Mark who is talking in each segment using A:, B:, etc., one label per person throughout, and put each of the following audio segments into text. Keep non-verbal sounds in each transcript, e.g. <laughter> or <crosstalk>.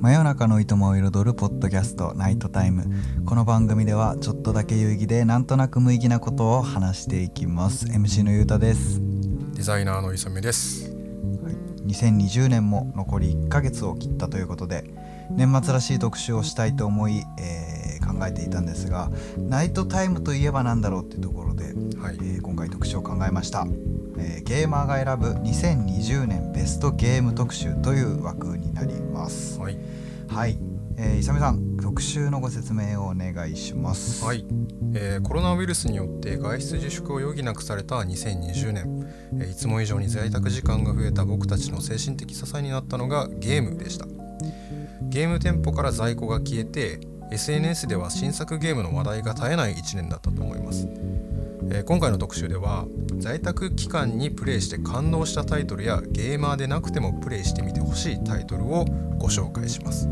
A: 真夜中のいとまを彩るポッドキャストナイトタイム。この番組ではちょっとだけ有意義でなんとなく無意義なことを話していきます。MC のゆうたです。
B: デザイナーの磯目です。
A: 2020年も残り1ヶ月を切ったということで年末らしい特集をしたいと思い、えー考えていたんですがナイトタイムといえば何だろうっていうところで、
B: はい。
A: えー今回特集を考えました、えーゲーマーが選ぶ2020年ベストゲーム特集という枠になります。
B: はい。
A: はい、えー、伊さん特集のご説明をお願いします。
B: はい、えーコロナウイルスによって外出自粛を余儀なくされた2020年、えーいつも以上に在宅時間が増えた僕たちの精神的支えになったのがゲームでした。ゲーム店舗から在庫が消えて SNS では新作ゲームの話題が絶えない1年だったと思います、えー今回の特集では在宅期間にプレイして感動したタイトルやゲーマーでなくてもプレイしてみてほしいタイトルをご紹介します。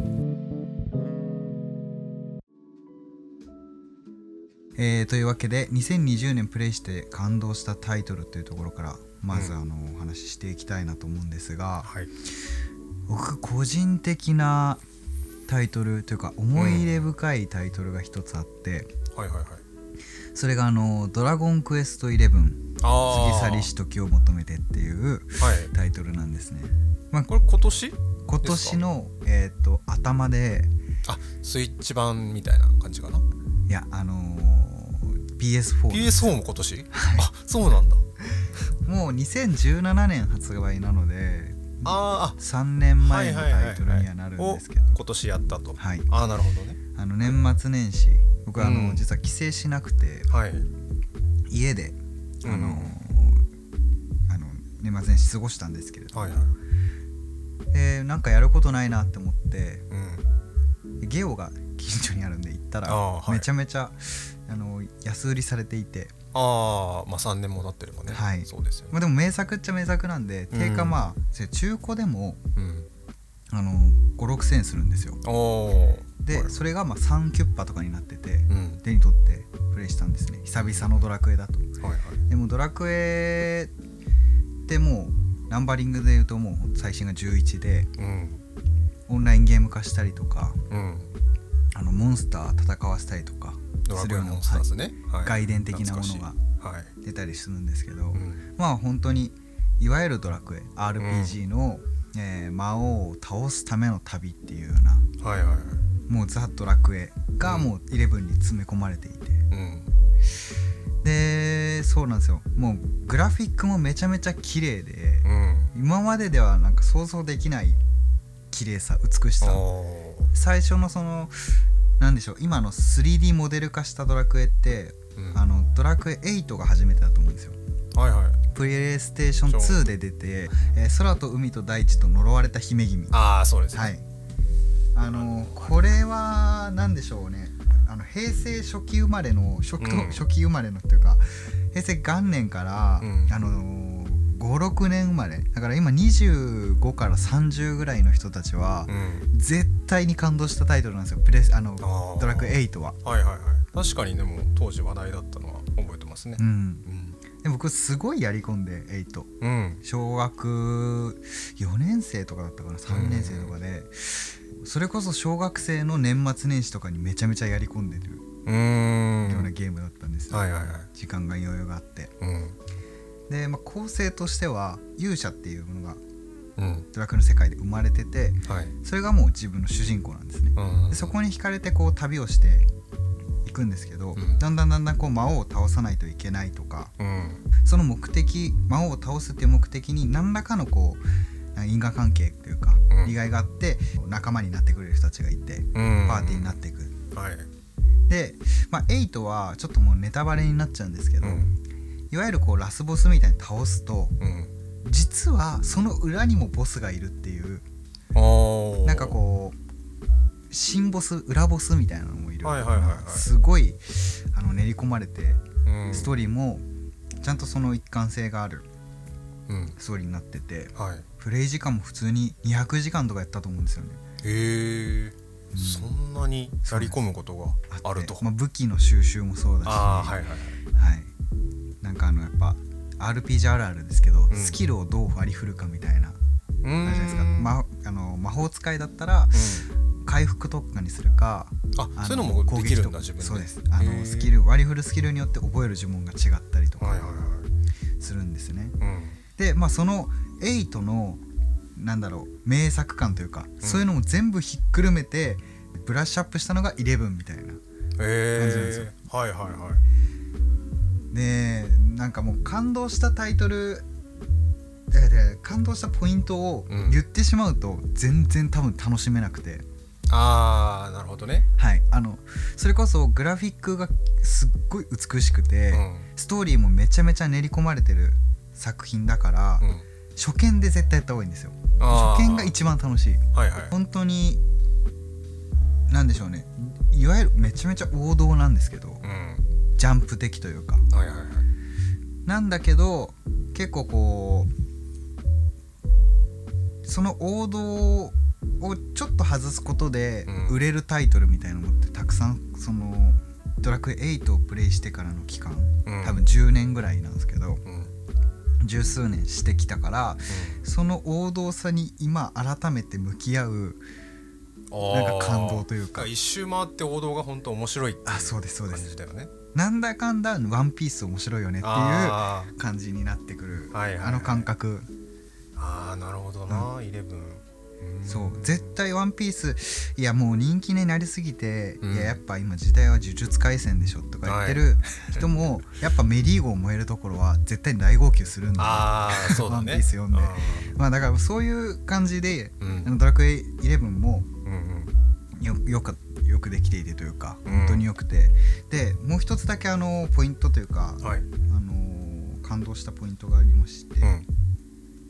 A: えーというわけで2020年プレイして感動したタイトルというところからまず
B: うん。
A: あの、お話ししていきたいなと思うんですが
B: はい。
A: 僕個人的なタイトルというか思い入れ深いタイトルが一つあって、
B: はいはいはい
A: それがあの「ドラゴンクエスト11
B: あ
A: 過ぎ去りし時を求めて」っていう
B: はい。
A: タイトルなんですね、まあ、
B: これ今年？
A: 今年の、えー、と頭で
B: あスイッチ版みたいな感じかな？い
A: やあのー PS4
B: PS4 も今年、<laughs> あそうなんだ。
A: もう2017年発売なので
B: あ
A: 3年
B: あ
A: 前のタイトルにはなるんですけど。
B: を今年やったと、
A: はい。
B: ああなるほどね。
A: あの年末年始僕あの、
B: うん。
A: 実は帰省しなくて
B: はい。
A: 家であのー
B: うん。
A: あの年末年始過ごしたんですけれど、
B: はいはい。
A: でなんかやることないなって思って
B: うん。
A: ゲオが近所にあるんで行ったら、
B: はい。
A: めちゃめちゃあの安売りされていて、
B: ああまあ3年も経ってればね、
A: はい。
B: そうですよね。
A: まあ、でも名作っちゃ名作なんで定価
B: うん
A: まあ、中古でも
B: うん。
A: あの56000円するんですよ。
B: おお
A: で、
B: はい。
A: それがまあ3キュッパとかになってて
B: うん。
A: 手に取ってプレイしたんですね。久々のドラクエだと。
B: はいはい。
A: でもドラクエってもうナンバリングで言うともう最新が11で
B: うん。
A: オンラインゲーム化したりとか
B: うん。
A: あのモンスター戦わせたりとかするような
B: ね、はい。
A: 外伝的なものが出たりするんですけど、
B: うん。
A: まあ本当にいわゆるドラクエ RPG の、えー魔王を倒すための旅っていうような
B: はいはいはい。
A: もうザ・ドラクエが
B: うん。
A: もう11に詰め込まれていて、
B: うん。
A: でそうなんですよ。もうグラフィックもめちゃめちゃ綺麗で
B: うん。
A: 今までではなんか想像できない綺麗さ美しさ。
B: お
A: 最初のそのなんでしょう今の 3D モデル化したドラクエって、
B: ーうん。
A: あのドラクエ8が初めてだと思うんですよ。
B: はいはい
A: プレイステーション2で出て、えー空と海と大地と呪われた姫君。
B: ああそうですね、
A: はい。あのこれは何でしょうね。あの平成初期生まれの初,、
B: うん。
A: 初期生まれのっていうか平成元年から、
B: うん。
A: あの56年生まれ。だから今25から30ぐらいの人たちは、
B: うん。
A: 絶対に感動したタイトルなんですよ。プレスあのドラクエ8は。
B: はいはいはい。確かにでも当時話題だったのは覚えてますね。
A: うん、
B: うん
A: で僕すごいやり込んで8
B: うん。
A: 小学4年生とかだったかな？3年生とかで、それこそ小学生の年末年始とかにめちゃめちゃやり込んでるようなゲームだったんですよ、
B: はいはいはい。
A: 時間が余裕があって。
B: うん。
A: で、まあ、構成としては勇者っていうものが
B: うん。
A: ドラクエの世界で生まれてて
B: はい。
A: それがもう自分の主人公なんですね。
B: うん。
A: でそこに惹かれてこう旅をしていくんですけど、
B: うん。
A: だんだんだんだんこう魔王を倒さないといけないとか
B: うん。
A: その目的魔王を倒すっていう目的に何らかのこう因果関係というか
B: うん。
A: 利害があって仲間になってくれる人たちがいて
B: うん。
A: パーティーになっていく
B: はい。
A: で、まあ、8はちょっともうネタバレになっちゃうんですけど、
B: うん。
A: いわゆるこうラスボスみたいに倒すと
B: うん。
A: 実はその裏にもボスがいるっていうなんかこう新ボス裏ボスみたいなのもいる、
B: はいはいはいはい。
A: すごいあの練り込まれて
B: うん。
A: ストーリーもちゃんとその一貫性がある
B: うん。
A: ストーリーになってて
B: はい。
A: プレイ時間も普通に200時間とかやったと思うんですよね。
B: へえ。
A: うん。
B: そんなにやり込むことがあると。
A: まあ、武器の収集もそうだし。
B: はいはいはい。
A: はい。なんかあのやっぱ RPG あるあるですけど、
B: ん。
A: スキルをどう割り振るかみたいなあるじゃないですか、ま、あの魔法使いだったら回復特化にするかの
B: あそういうのもできるんだ自分で。
A: そうです。あのスキル割り振るスキルによって覚える呪文が違ったりとか
B: はいはいはい。
A: するんですね、
B: うん。
A: でまあその8のなんだろう名作感というか、そういうのも全部ひっくるめてブラッシュアップしたのが11みたいな感じなんですよ。
B: えー、はいはいはい。
A: でなんかもう感動したタイトル感動したポイントを
B: うん。
A: 言ってしまうと全然多分楽しめなくて、
B: ああなるほどね。
A: はい。あのそれこそグラフィックがすっごい美しくて、
B: うん。
A: ストーリーもめちゃめちゃ練り込まれてる作品だから、
B: うん。
A: 初見で絶対やった方がいいんですよ。初見が一番楽しい。
B: はいはい。
A: 本当になんでしょうね。いわゆるめちゃめちゃ王道なんですけど
B: うん。
A: ジャンプ的というか。
B: はいはいはい。
A: なんだけど結構こうその王道をちょっと外すことで
B: うん。
A: 売れるタイトルみたいなのってたくさんそのドラクエ8をプレイしてからの期間
B: うん。
A: 多分10年ぐらいなんですけど
B: うん。
A: 十数年してきたからその王道さに今改めて向き合うなんか感動というか。
B: 一周回って王道が本当面白いっていう
A: あそうですそうです。
B: 感じだよね。
A: なんだかんだワンピース面白いよねっていう感じになってくるあの感覚。
B: あーなるほどな、イレブン
A: そう絶対ワンピースいやもう人気になりすぎて、
B: うん。
A: いややっぱ今時代は呪術廻戦でしょとか言ってる人も、やっぱメリーゴー燃えるところは絶対に大号泣するんだ
B: ああそうだね。
A: ワンピース読んで。
B: あ
A: まあだからそういう感じで、
B: ー
A: あのドラクエ11も
B: うんうん。
A: よよくよくできていてというか
B: うん。
A: 本当によくて、でもう一つだけあのポイントというか、
B: うんはい。
A: あのー感動したポイントがありまして、
B: うん。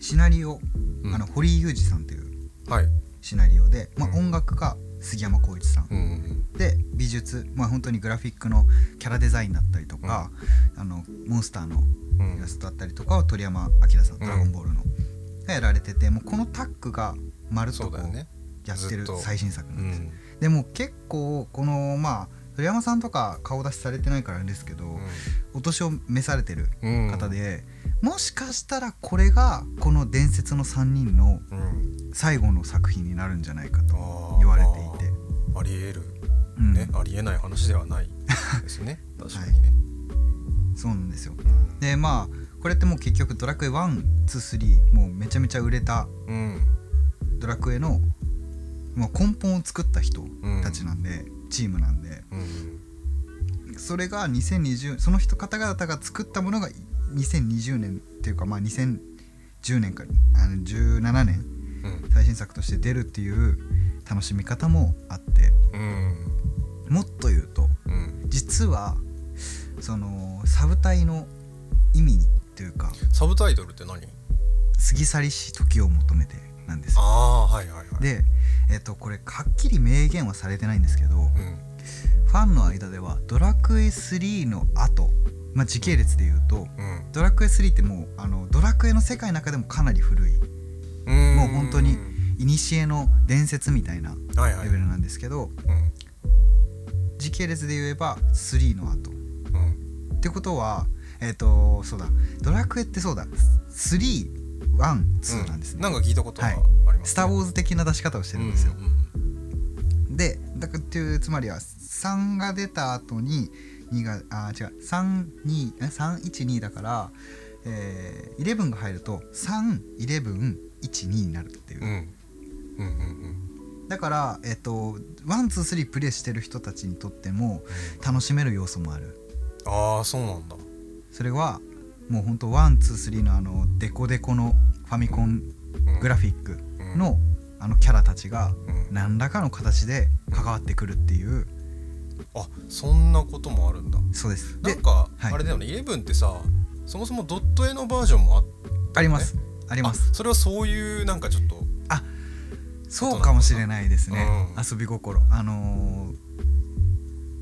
A: シナリオ、
B: うん。
A: あの堀井裕二さんという
B: はい
A: シナリオで、まあ、
B: うん。
A: 音楽が杉山浩一さん、で美術まあ本当にグラフィックのキャラデザインだったりとか、あのモンスターの
B: うん。
A: イラストだったりとかは鳥山明さん「
B: ん。
A: ドラゴンボールの」がやられててもうこのタッグがまるっとこうやってる最新作
B: う
A: なんです、
B: ん。
A: でも結構このまあ鳥山さんとか顔出しされてないからですけど、お年を召されてる
B: うん。
A: 方で、もしかしたらこれがこの伝説の3人の
B: うん。
A: 最後の作品になるんじゃないかと言われていて、
B: ありえる。
A: うん。
B: ね、ありえない話ではないですね。<laughs> 確かにね、
A: そうなんですよ。
B: うん。
A: でまあこれってもう結局ドラクエ123もうめちゃめちゃ売れた
B: うん。
A: ドラクエのもう根本を作った人
B: うん
A: たちなんで、チームなんで
B: うん
A: それが2020その人方々が作ったものが2020年っていうかまあ2010年からあの17年
B: うん。
A: 最新作として出るっていう楽しみ方もあって
B: うん。
A: もっと言うと
B: うん。
A: 実はそのサブタイの意味というか
B: サブタイトルって何？
A: 過ぎ去りし時を求めてなんですよ。
B: ああーはいはいはい。
A: でえっとこれはっきり明言はされてないんですけど
B: うん
A: ファンの間ではドラクエ3の後、まあ、時系列で言うと
B: うん。
A: ドラクエ3ってもうあのドラクエの世界の中でもかなり古い
B: うん。
A: もう本当に古の伝説みたいな
B: はいはい。
A: レベルなんですけど
B: うん。
A: 時系列で言えば3の後。
B: うん。
A: ってことはえっ、とそうだ。ドラクエってそうだ312なんですね、
B: なんか聞いたことは
A: はい
B: あります
A: スター・ウォーズ的な出し方をしてるんですよ、
B: うんうん
A: でだからっていうつまりは3が出た後に2があ違う32え312だから、えー、11が入ると31112になるっていう、
B: うん。うんうん
A: だからえっ、と123プレイしてる人たちにとっても楽しめる要素もある。
B: ああそうなんだ。
A: それはもうほんと123のあのデコデコのファミコン
B: うん
A: グラフィック
B: うん
A: のあのキャラたちが
B: うん
A: 何らかの形で関わってくるっていう。
B: あそんなこともあるんだ。
A: そうです。で
B: なんか
A: はい。
B: あれだよね、イレブンってさそもそもドット絵のバージョンもあった
A: あります。あります。
B: あそれはそういうなんかちょっと
A: そうかもしれないですね、
B: うん。
A: 遊び心。あのー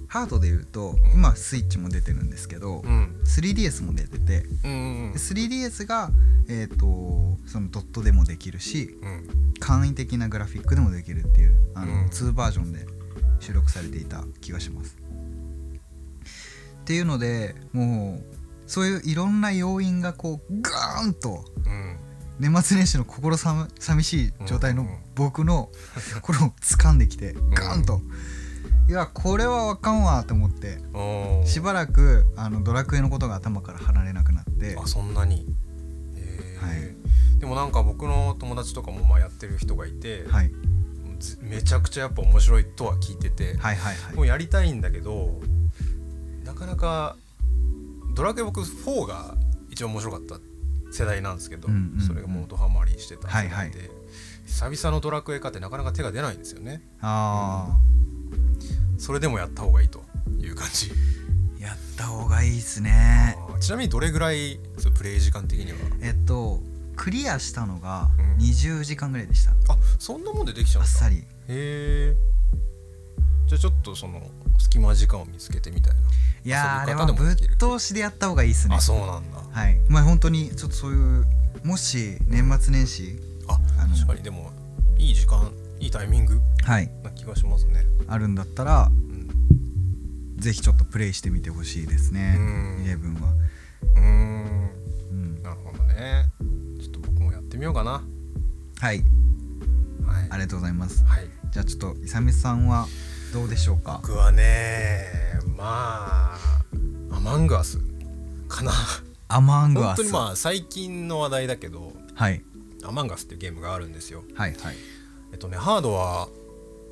A: ハードで言うと、
B: ん。
A: 今スイッチも出てるんですけど、
B: うん。
A: 3DS も出てて
B: うんうん
A: で 3DS が、えー、とそのドットでもできるし
B: うん。
A: 簡易的なグラフィックでもできるっていうあの、
B: うん。
A: 2バージョンで収録されていた気がします。っていうのでもうそういういろんな要因がこうガーンと
B: うん。
A: 年末年始の心さむ寂しい状態の
B: うんうん
A: 僕の心を掴んできてガーンと、いやこれはあかんわと思って。しばらくあのドラクエのことが頭から離れなくなって。
B: あそんなに？へー。
A: はい。
B: でもなんか僕の友達とかもまあやってる人がいて、
A: はい。
B: ずめちゃくちゃやっぱ面白いとは聞いてて、
A: はいはいはい。
B: もうやりたいんだけどなかなかドラクエ僕4が一番面白かった世代なんですけど、
A: うんうんうん。
B: それがもうドハマりしてた世代で、
A: はいはい。
B: 久々のドラクエ化ってなかなか手が出ないんですよね。
A: あ
B: それでもやった方がいいという感じ。
A: あやった方がいいっすね。
B: ちなみにどれぐらいそうプレイ時間的には？
A: えっとクリアしたのが
B: うん。
A: 20時間ぐらいでした、
B: あそんなもんでできちゃうんだ。
A: あっさり。
B: へえじゃあちょっとその隙間時間を見つけてみたい
A: いやーあれはぶっ通しでやった方がいいっすね。
B: なあそうなんだ。
A: はい。まあ本当にちょっとそういうもし年末年始
B: あ
A: あの
B: 確かに。でもいい時間いいタイミング
A: はい。
B: な気がしますね。
A: あるんだったら
B: うん。
A: ぜひちょっとプレイしてみてほしいですね。
B: うん。
A: イレブンは。
B: うーん。
A: うん。
B: なるほどね。ちょっと僕もやってみようかな。
A: はい。
B: はい。
A: ありがとうございます。
B: はい。
A: じゃあちょっとイサミさんはどうでしょうか？
B: 僕はねまあアマンガースかな。
A: アマングアス。
B: 本当にまあ最近の話題だけど
A: はい。
B: アマンガスっていうゲームがあるんですよ。
A: はいはい
B: えっとねハードは、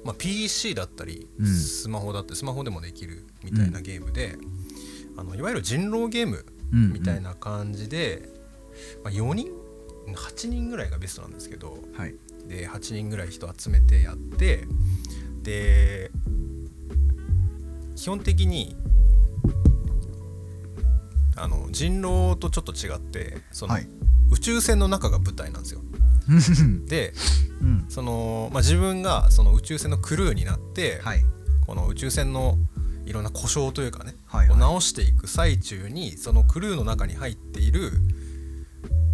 B: まあ、PC だったり、
A: うん。
B: スマホだってスマホでもできるみたいなゲームで、あのいわゆる人狼ゲーム
A: うん
B: みたいな感じで、まあ、4人8人ぐらいがベストなんですけど
A: はい。
B: で8人ぐらい人集めてやってで基本的にあの人狼とちょっと違ってその、
A: はい。
B: 宇宙船の中が舞台なんですよ。で
A: うん。
B: その、まあ、自分がその宇宙船のクルーになって、
A: はい。
B: この宇宙船のいろんな故障というかね、
A: はいはい。
B: を直していく最中にそのクルーの中に入っている、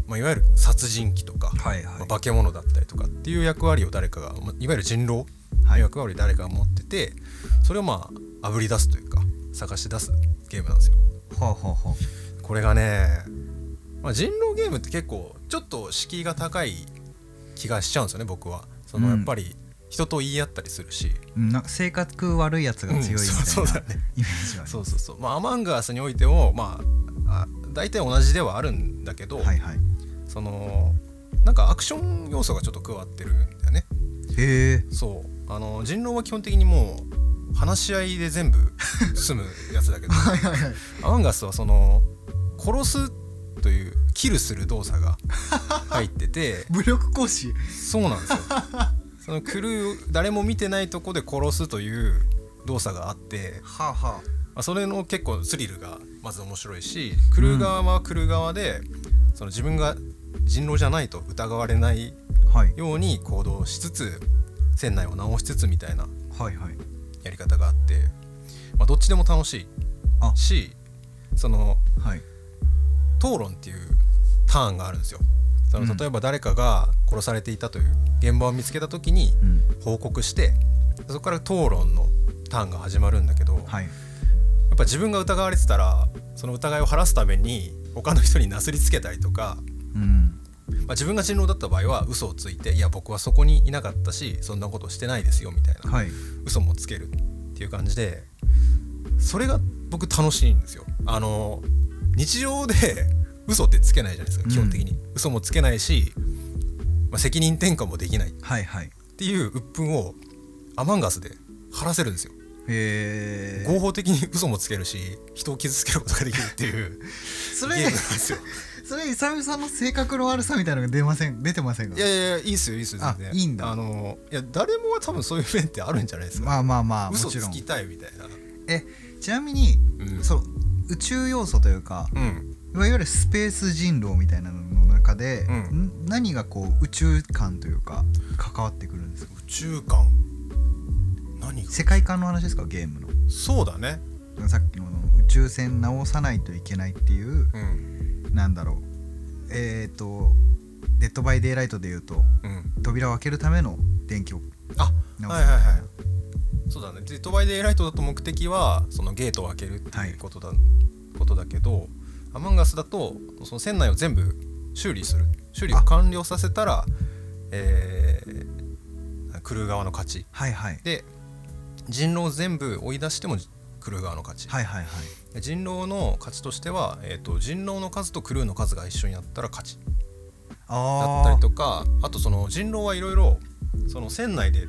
B: まあ、いわゆる殺人鬼とか、
A: はい
B: まあ化け物だったりとかっていう役割を誰かが、まあいわゆる人狼の
A: はい。
B: 役割を誰かが持っててそれをまああぶり出すというか探し出すゲームなんですよ。
A: ほうほうほう
B: これがね、まあ、人狼ゲームって結構ちょっと敷居が高い気がしちゃうんですよね僕は。その
A: うん。
B: やっぱり人と言い合ったりするし、
A: うんなんか性格悪いやつが強いみたい
B: うんそうそね。
A: イメージは
B: そうそうそう。まあアマンガースにおいてもまああ大体同じではあるんだけど、
A: はいはい。
B: そのなんかアクション要素がちょっと加わってるんだよね。
A: へえ。
B: そう。あの人狼は基本的にもう話し合いで全部済むやつだけど。<laughs>
A: はいはいはい。
B: アマンガスはその殺すというキルする動作が入ってて。<laughs>
A: 武力行使？
B: そうなんですよ。<laughs> そのクルー誰も見てないとこで殺すという動作があって、
A: はあは
B: まあ、それの結構スリルがまず面白いしクルー側はクルー側で、その自分が人狼じゃないと疑われないように行動しつつ船内を直しつつみたいなやり方があって、まあ、どっちでも楽しい
A: あ。
B: しその
A: はい
B: 討論っていうターンがあるんですよ。その
A: うん。
B: 例えば誰かが殺されていたという現場を見つけた時に
A: うん。
B: 報告してそこから討論のターンが始まるんだけど、や
A: はい。
B: っぱ自分が疑われてたらその疑いを晴らすために他の人になすりつけたりとか、
A: うん。
B: まあ、自分が人狼だった場合は嘘をついて「いや僕はそこにいなかったしそんなことしてないですよ」みたいな、
A: はい。
B: 嘘もつけるっていう感じでそれが僕楽しいんですよ。あの日常で嘘ってつけないじゃないですか基本的に、嘘もつけないし、まあ、責任転嫁もできない。っ
A: はいはい。
B: ていう鬱憤をアマンガスで晴らせるんですよ。
A: へえ
B: 合法的に嘘もつけるし人を傷つけることができるっていう
A: そ <laughs> れ
B: ゲームなんですよ。
A: それイサミさんの性格の悪さみたいなのが出ません？出てませんか？
B: いやいやいやいいっすよいいっすよ
A: あ
B: 全然。
A: いいんだ。
B: あのいや誰もは多分そういう面ってあるんじゃないですか、
A: まあまあまあもちろん。
B: 嘘つきたいみたいな。
A: えちなみに
B: うん。
A: そう宇宙要素というか
B: うん。
A: いわゆるスペース人狼みたいなのの中で、
B: うん。
A: ん何がこう宇宙観というか関わってくるんですか？
B: 宇宙観。何が？
A: 世界観の話ですか？ゲームの。
B: そうだね。
A: さっきの宇宙船直さないといけないっていう
B: うん。
A: なんだろう。えっ、ー、とデッドバイデイライトで言うと
B: うん。
A: 扉を開けるための電気を
B: あ
A: 直す
B: はいはいはいそうだね。デッドバイデイライトだと目的はそのゲートを開けるっていうことだ,、ことだけどアマンガスだとその船内を全部修理する。処理を完了させたら、えー、クルー側の勝ち。
A: はいはい。
B: で人狼を全部追い出してもクルー側の勝ち、
A: はいはいはい。
B: で人狼の勝ちとしては、えー、と人狼の数とクルーの数が一緒になったら勝ち。だ
A: あ
B: ったりとかあとその人狼はいろいろその船内で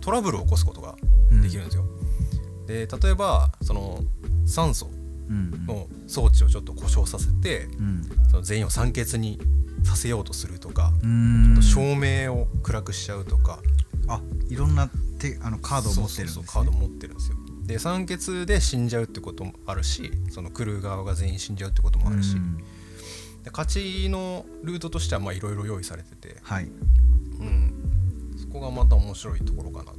B: トラブルを起こすことができるんですよ。で例えばその酸素
A: うん
B: の装置をちょっと故障させて
A: うん。
B: その全員を酸欠にさせようとするとか、
A: うん。うん
B: 照明を暗くしちゃうとか。
A: あいろんな手あのカードを持ってるんです、ね、
B: そうそうそうカード持ってるんですよ。で酸欠で死んじゃうってこともあるしそのクルー側が全員死んじゃうってこともあるし、
A: うん。
B: で勝ちのルートとしてはまあいろいろ用意されてて、
A: はい。
B: うん、そこがまた面白いところかなと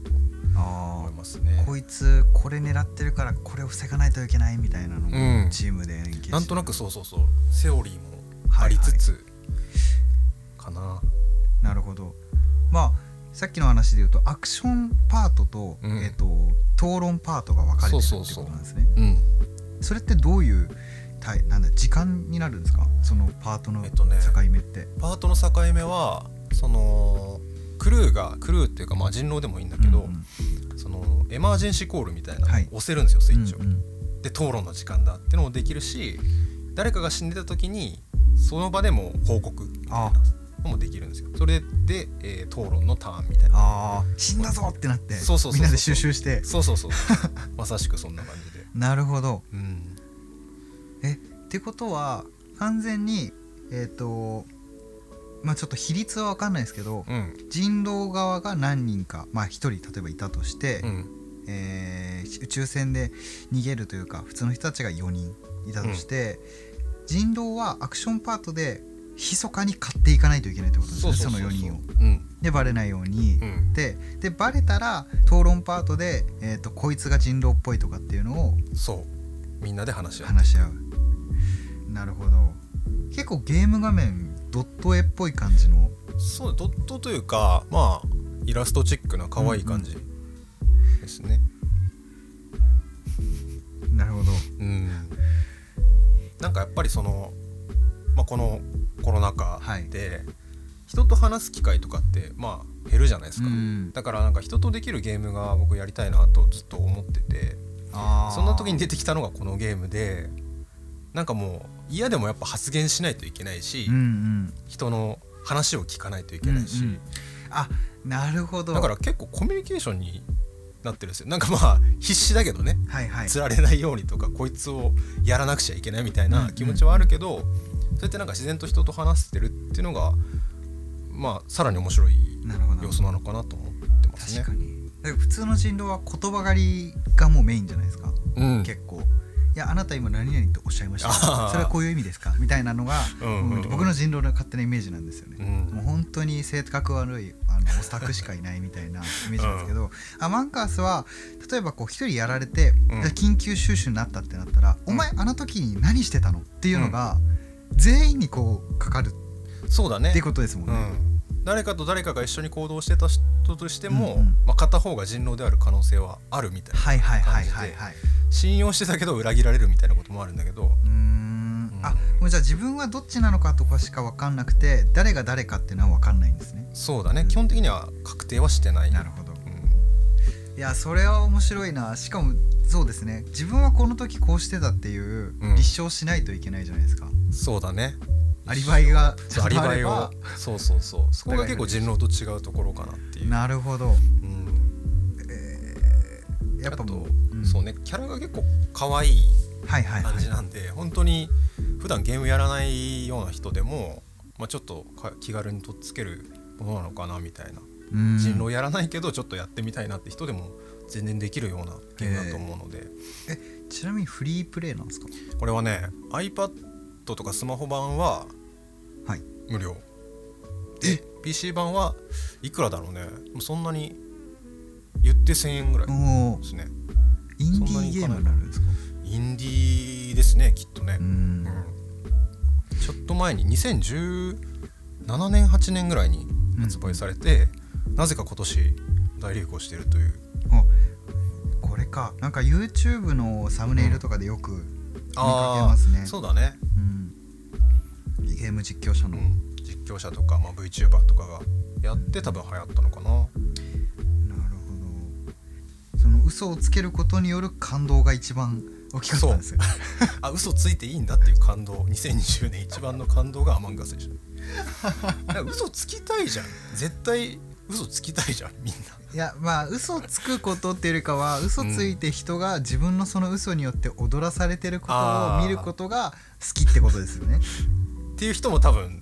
A: あ
B: 思いますね。
A: あ。こいつこれ狙ってるからこれを防がないといけないみたいなの
B: うん
A: をチームで連携して。
B: なんとなくそうそうそう。セオリーもありつつかな、
A: なるほど。まあさっきの話で言うとアクションパートと,、
B: うん。
A: えっと討論パートが分かれてるってことなんですね。
B: うん。
A: それってどういうたいなんだ時間になるんですか？そのパートの
B: えっとね
A: 境目って、
B: パートの境目はそのクルーがクルーっていうかまあ人狼でもいいんだけど、
A: うんうん。
B: そのエマージェンシーコールみたいな押せるんですよ、スイッチを。
A: うんうん。
B: で討論の時間だってのもできるし誰かが死んでた時にその場でも報告みたいなのもできるんですよ。それで、えー討論のターンみたいな。
A: あー死んだぞってなって
B: そうそうそう
A: みんなで収集して。
B: そうそうそう <laughs> まさしくそんな感じで。<laughs>
A: なるほど。
B: うん、
A: えってことは完全にえっ、とまあちょっと比率は分かんないですけど、
B: うん。
A: 人狼側が何人かまあ1人例えばいたとして、
B: うん。
A: えー宇宙船で逃げるというか普通の人たちが4人いたとして、人狼はアクションパートで密かに買っていかないといけないってことですねその4人を。
B: うん。
A: でバレないように、
B: うん。
A: ででバレたら討論パートで、えー、とこいつが人狼っぽいとかっていうのを
B: そう。みんなで話し合う。
A: 話し合う。なるほど。結構ゲーム画面ドット絵っぽい感じの。
B: そうドットというかまあイラストチックな可愛い感じですね。
A: なるほど。
B: うん、なんかやっぱりその、まあ、このコロナ禍
A: はい。
B: で人と話す機会とかってまあ減るじゃないですか、
A: うん。
B: だからなんか人とできるゲームが僕やりたいなとずっと思ってて。そんな時に出てきたのがこのゲームでなんかもう嫌でもやっぱ発言しないといけないし、
A: うんうん。
B: 人の話を聞かないといけないし、
A: うんうん。あなるほど。
B: だから結構コミュニケーションになってるんですよ。なんかまあ必死だけどね。
A: はいはい。
B: 釣られないようにとかこいつをやらなくちゃいけないみたいな気持ちはあるけど、そうやってなんか自然と人と話してるっていうのがまあさらに面白い要素なのかなと思ってますね。
A: 確か。に。普通の人狼は言葉狩りがもうメインじゃないですか、
B: うん、
A: 結構いやあなた今何々とおっしゃいました。それはこういう意味ですか？みたいなのが、僕の人狼の勝手なイメージなんですよね、
B: うん
A: もう本当に性格悪いあのオタクしかいないみたいなイメージなんですけど、アマンカースは例えばこう一人やられて、緊急収集になったってなったら、お前あの時に何してたの？っていうのが、全員にこうかかる
B: そうだね。
A: っていうことですもんね、
B: うん、誰かと誰かが一緒に行動してた人としても、
A: うんうん。
B: まあ、片方が人狼である可能性はあるみたいな感じで信用してたけど裏切られるみたいなこともあるんだけど。
A: うーん。あもうじゃあ自分はどっちなのかとかしか分かんなくて誰が誰かっていうのは分かんないんですね。
B: そうだね。基本的には確定はしてない。
A: なるほど。
B: うん。
A: いやそれは面白いな。しかもそうですね。自分はこの時こうしてたっていう
B: うん。
A: 立証しないといけないじゃないですか、
B: そうだね
A: アリバイが
B: アリバイをそうそうそう。そこが結構人狼と違うところかなっていう。
A: なるほど。
B: うん。
A: やっぱ
B: あと、
A: もう、ん。
B: そうねキャラが結構可愛い
A: はいはいはい。
B: 感じなんで、本当に普段ゲームやらないような人でも、まあ、ちょっとか気軽にとっつけるものなのかなみたいな、
A: うん。
B: 人狼やらないけどちょっとやってみたいなって人でも全然できるようなゲームだと思うので、
A: ちなみにフリープレイなんですか？
B: これはね iPad とかスマホ版は
A: はい
B: 無料。で PC 版はいくらだろうね。もうそんなに言って1000円ぐらいですね。
A: インディーゲームになるんですか？
B: インディーですねきっとね、
A: うん。
B: うん。ちょっと前に2017年8年ぐらいに発売されて、なぜか今年大流行してるという。
A: あこれか。なんか YouTube のサムネイルとかでよく見かけますね、
B: そうだね、
A: うん、ゲーム実況者の、
B: うん、実況者とか、まあ、VTuber とかがやって多分流行ったのかな。
A: なるほど。その嘘をつけることによる感動が一番大きかったんですよ。<laughs>
B: あ嘘ついていいんだっていう感動。2020年一番の感動がアマンガスでした <laughs> 嘘つきたいじゃん。絶対嘘つきたいじゃんみんな。い
A: やまあ嘘つくことっていうよりかは嘘ついて人が自分のその嘘によって踊らされてることを見ることが好きってことですよね
B: っていう人も多分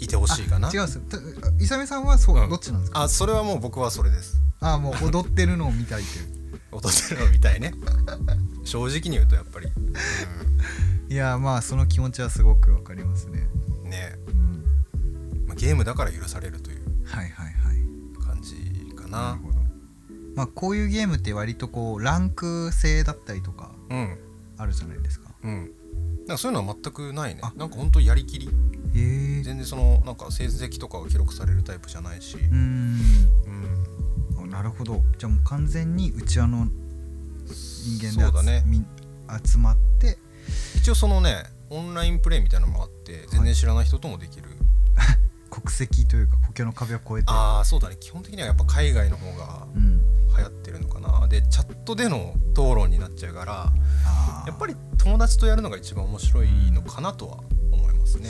B: いてほしいかな。
A: 違うんですよ。た伊佐美さんはそう、
B: うん。
A: どっちなんですか？
B: あそれはもう僕はそれです。
A: あもう踊ってるのを見たいっていう。<laughs>
B: 踊ってるのみたいね。正直に言うとやっぱり、
A: いやまあその気持ちはすごくわかりますね。
B: うん、ね。
A: うん。
B: まあゲームだから許されるという
A: はいはいはい。
B: 感じかな。
A: なるほど。まあこういうゲームって割とこうランク制だったりとか
B: うん。
A: あるじゃないですか。
B: うんなんかそういうのは全くないね。
A: あ。
B: なんか本当やりきり。全然そのなんか成績とかが記録されるタイプじゃないし。
A: うーん。
B: うん。
A: あなるほど。じゃあもう完全にうちわの人間で
B: そうだね。
A: み集まって。
B: 一応そのねオンラインプレイみたいなのもあって全然知らない人ともできる、<laughs>
A: 国籍というか国境の壁を越えて。
B: ああそうだね。基本的にはやっぱ海外の方が
A: うん
B: 流行ってるのかな。でチャットでの討論になっちゃうからやっぱり友達とやるのが一番面白いのかなとは思いますね。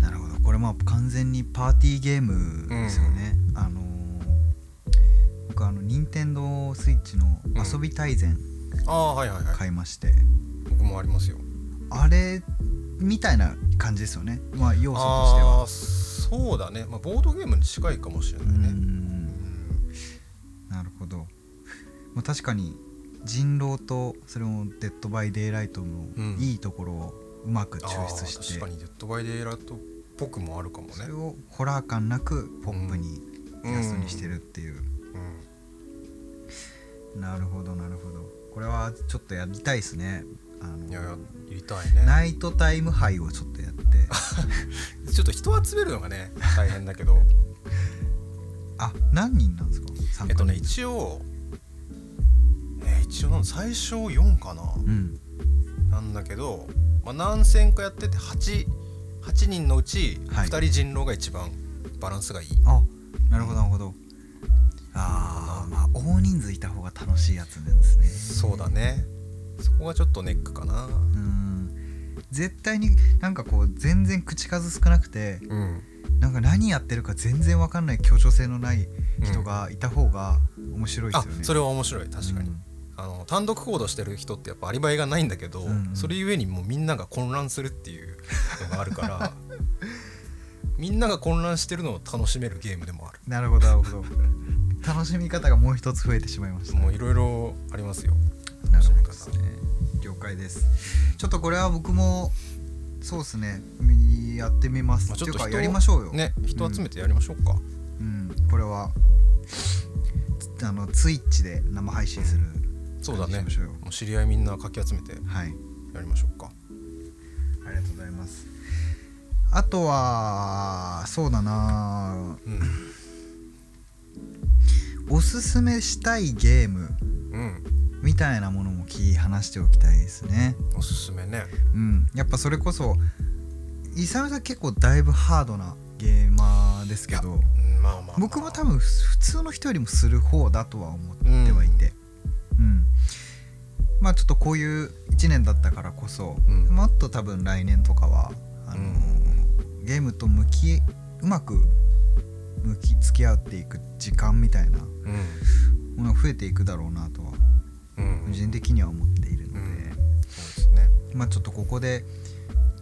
A: なるほど。これまあ完全にパーティーゲームですよね、あのー僕あの任天堂スイッチの遊び大全
B: ああはいはいはい。
A: 買いまして、
B: 僕もありますよ。
A: あれみたいな感じですよね。まあ要素としては。
B: そうだね、まあ、ボードゲームに近いかもしれな
A: う
B: いね
A: まあ、確かに人狼とそれもデッド・バイ・デイ・ライトの
B: うん。
A: いいところをうまく抽出して、
B: 確かにデッドバイデイライトっぽくもあるかもね。
A: それをホラー感なくポップにイラストにしてるっていう、
B: うん。
A: なるほどなるほど。これはちょっとやりたいですね。あの
B: いやいや入りたいね。
A: ナイトタイムハイをちょっとやって。<laughs>
B: ちょっと人集めるのがね大変だけど。<laughs>
A: あ何人なんですか？
B: えっとね
A: 人
B: 一応えー一応最初4かな、
A: うん。
B: なんだけど、まあ、何戦かやってて 8, 8人のうち
A: はい。
B: 2人人狼が一番バランスがいい、
A: あなるほどなるほど。あーまあ大人数いた方が楽しいやつなんですね。
B: そうだね。そこがちょっとネックかな。
A: うん。絶対になんかこう全然口数少なくて
B: うん。
A: なんか何やってるか全然わかんない協調性のない人がいた方が面白いですよね、
B: あそれは面白い。確かに、
A: うん
B: あの単独行動してる人ってやっぱアリバイがないんだけど、
A: うんうん。
B: それゆえにもうみんなが混乱するっていうのがあるから <laughs> みんなが混乱してるのを楽しめるゲームでもある。
A: なるほどなるほど楽しみ方がもう一つ増えてしまいました。
B: もういろいろありますよ。楽しみ方。
A: ね了解です。ちょっとこれは僕もそうですね。やってみます、
B: まあ、ちょっと
A: やりましょうよ。
B: ね人集めてやりましょうか、
A: うん。これはつあのツイッチで生配信する
B: そうだね。もう知り合いみんなかき集めて
A: はい。
B: やりましょうか。
A: ありがとうございます。あとはそうだな。
B: うん。
A: おすすめしたいゲーム。
B: うん。
A: みたいなものも聞き話しておきたいですね。
B: おすすめね。
A: うん。やっぱそれこそイサムさん結構だいぶハードなゲーマーですけど
B: うんまあまあ、まあ、
A: 僕も多分普通の人よりもする方だとは思ってはいて。うん、まあちょっとこういう1年だったからこそ、
B: うん。
A: もっと多分来年とかはあのーゲームと向きうまく向き付き合っていく時間みたいな
B: うん。
A: ものが増えていくだろうなとは
B: うん。
A: 個人的には思っているので、
B: うん。そうですね。
A: まあちょっとここで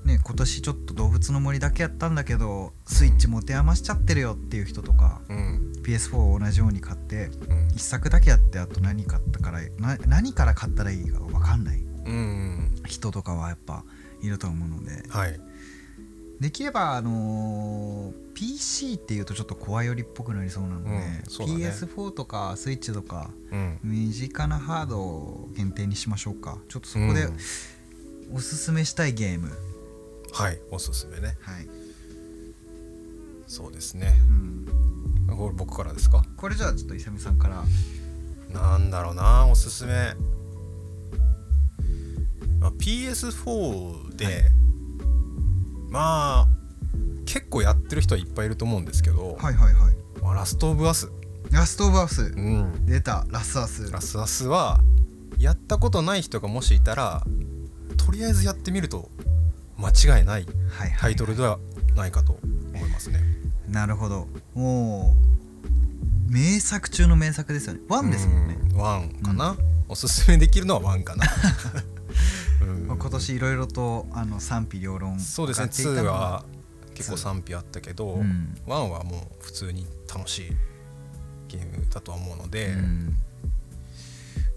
A: ね今年ちょっと動物の森だけやったんだけどスイッチ持て余しちゃってるよっていう人とか、
B: うん
A: PS4 を同じように買って
B: うん。
A: 一作だけやってあと何買ったからな何から買ったらいいか分かんない。
B: うん
A: 人とかはやっぱいると思うので。
B: はい。
A: できればあのー PC っていうとちょっと怖よりっぽくなりそうなので、
B: うんね。
A: PS4 とかスイッチとか
B: うん。
A: 身近なハードを限定にしましょうか。ちょっとそこで
B: うん。
A: おすすめしたいゲーム、
B: はいおすすめね。
A: はい、
B: そうですね。
A: うん、
B: これ僕からですか？
A: これじゃあちょっとイサミさんから。
B: なんだろうなおすすめ、まあ、PS4 で、まあ結構やってる人はいっぱいいると思うんですけど、
A: はいはいはい。
B: まあラストオブアス、
A: ラストオブアス。
B: うん、
A: 出た。ラスアス。
B: ラスアスはやったことない人がもしいたらとりあえずやってみると間違いない
A: はいはい。
B: タイトルではないかと思いますね。
A: なるほど。もう名作中の名作ですよね。ワンですもんね、
B: うん。ワンかな、おすすめできるのはワンかな。<laughs> うん。
A: まあ、今年いろいろとあの賛否両論
B: そうですね。
A: かかっていたの
B: 2は結構賛否あったけど、
A: うん。
B: 1はもう普通に楽しいゲームだとは思うので、
A: うん。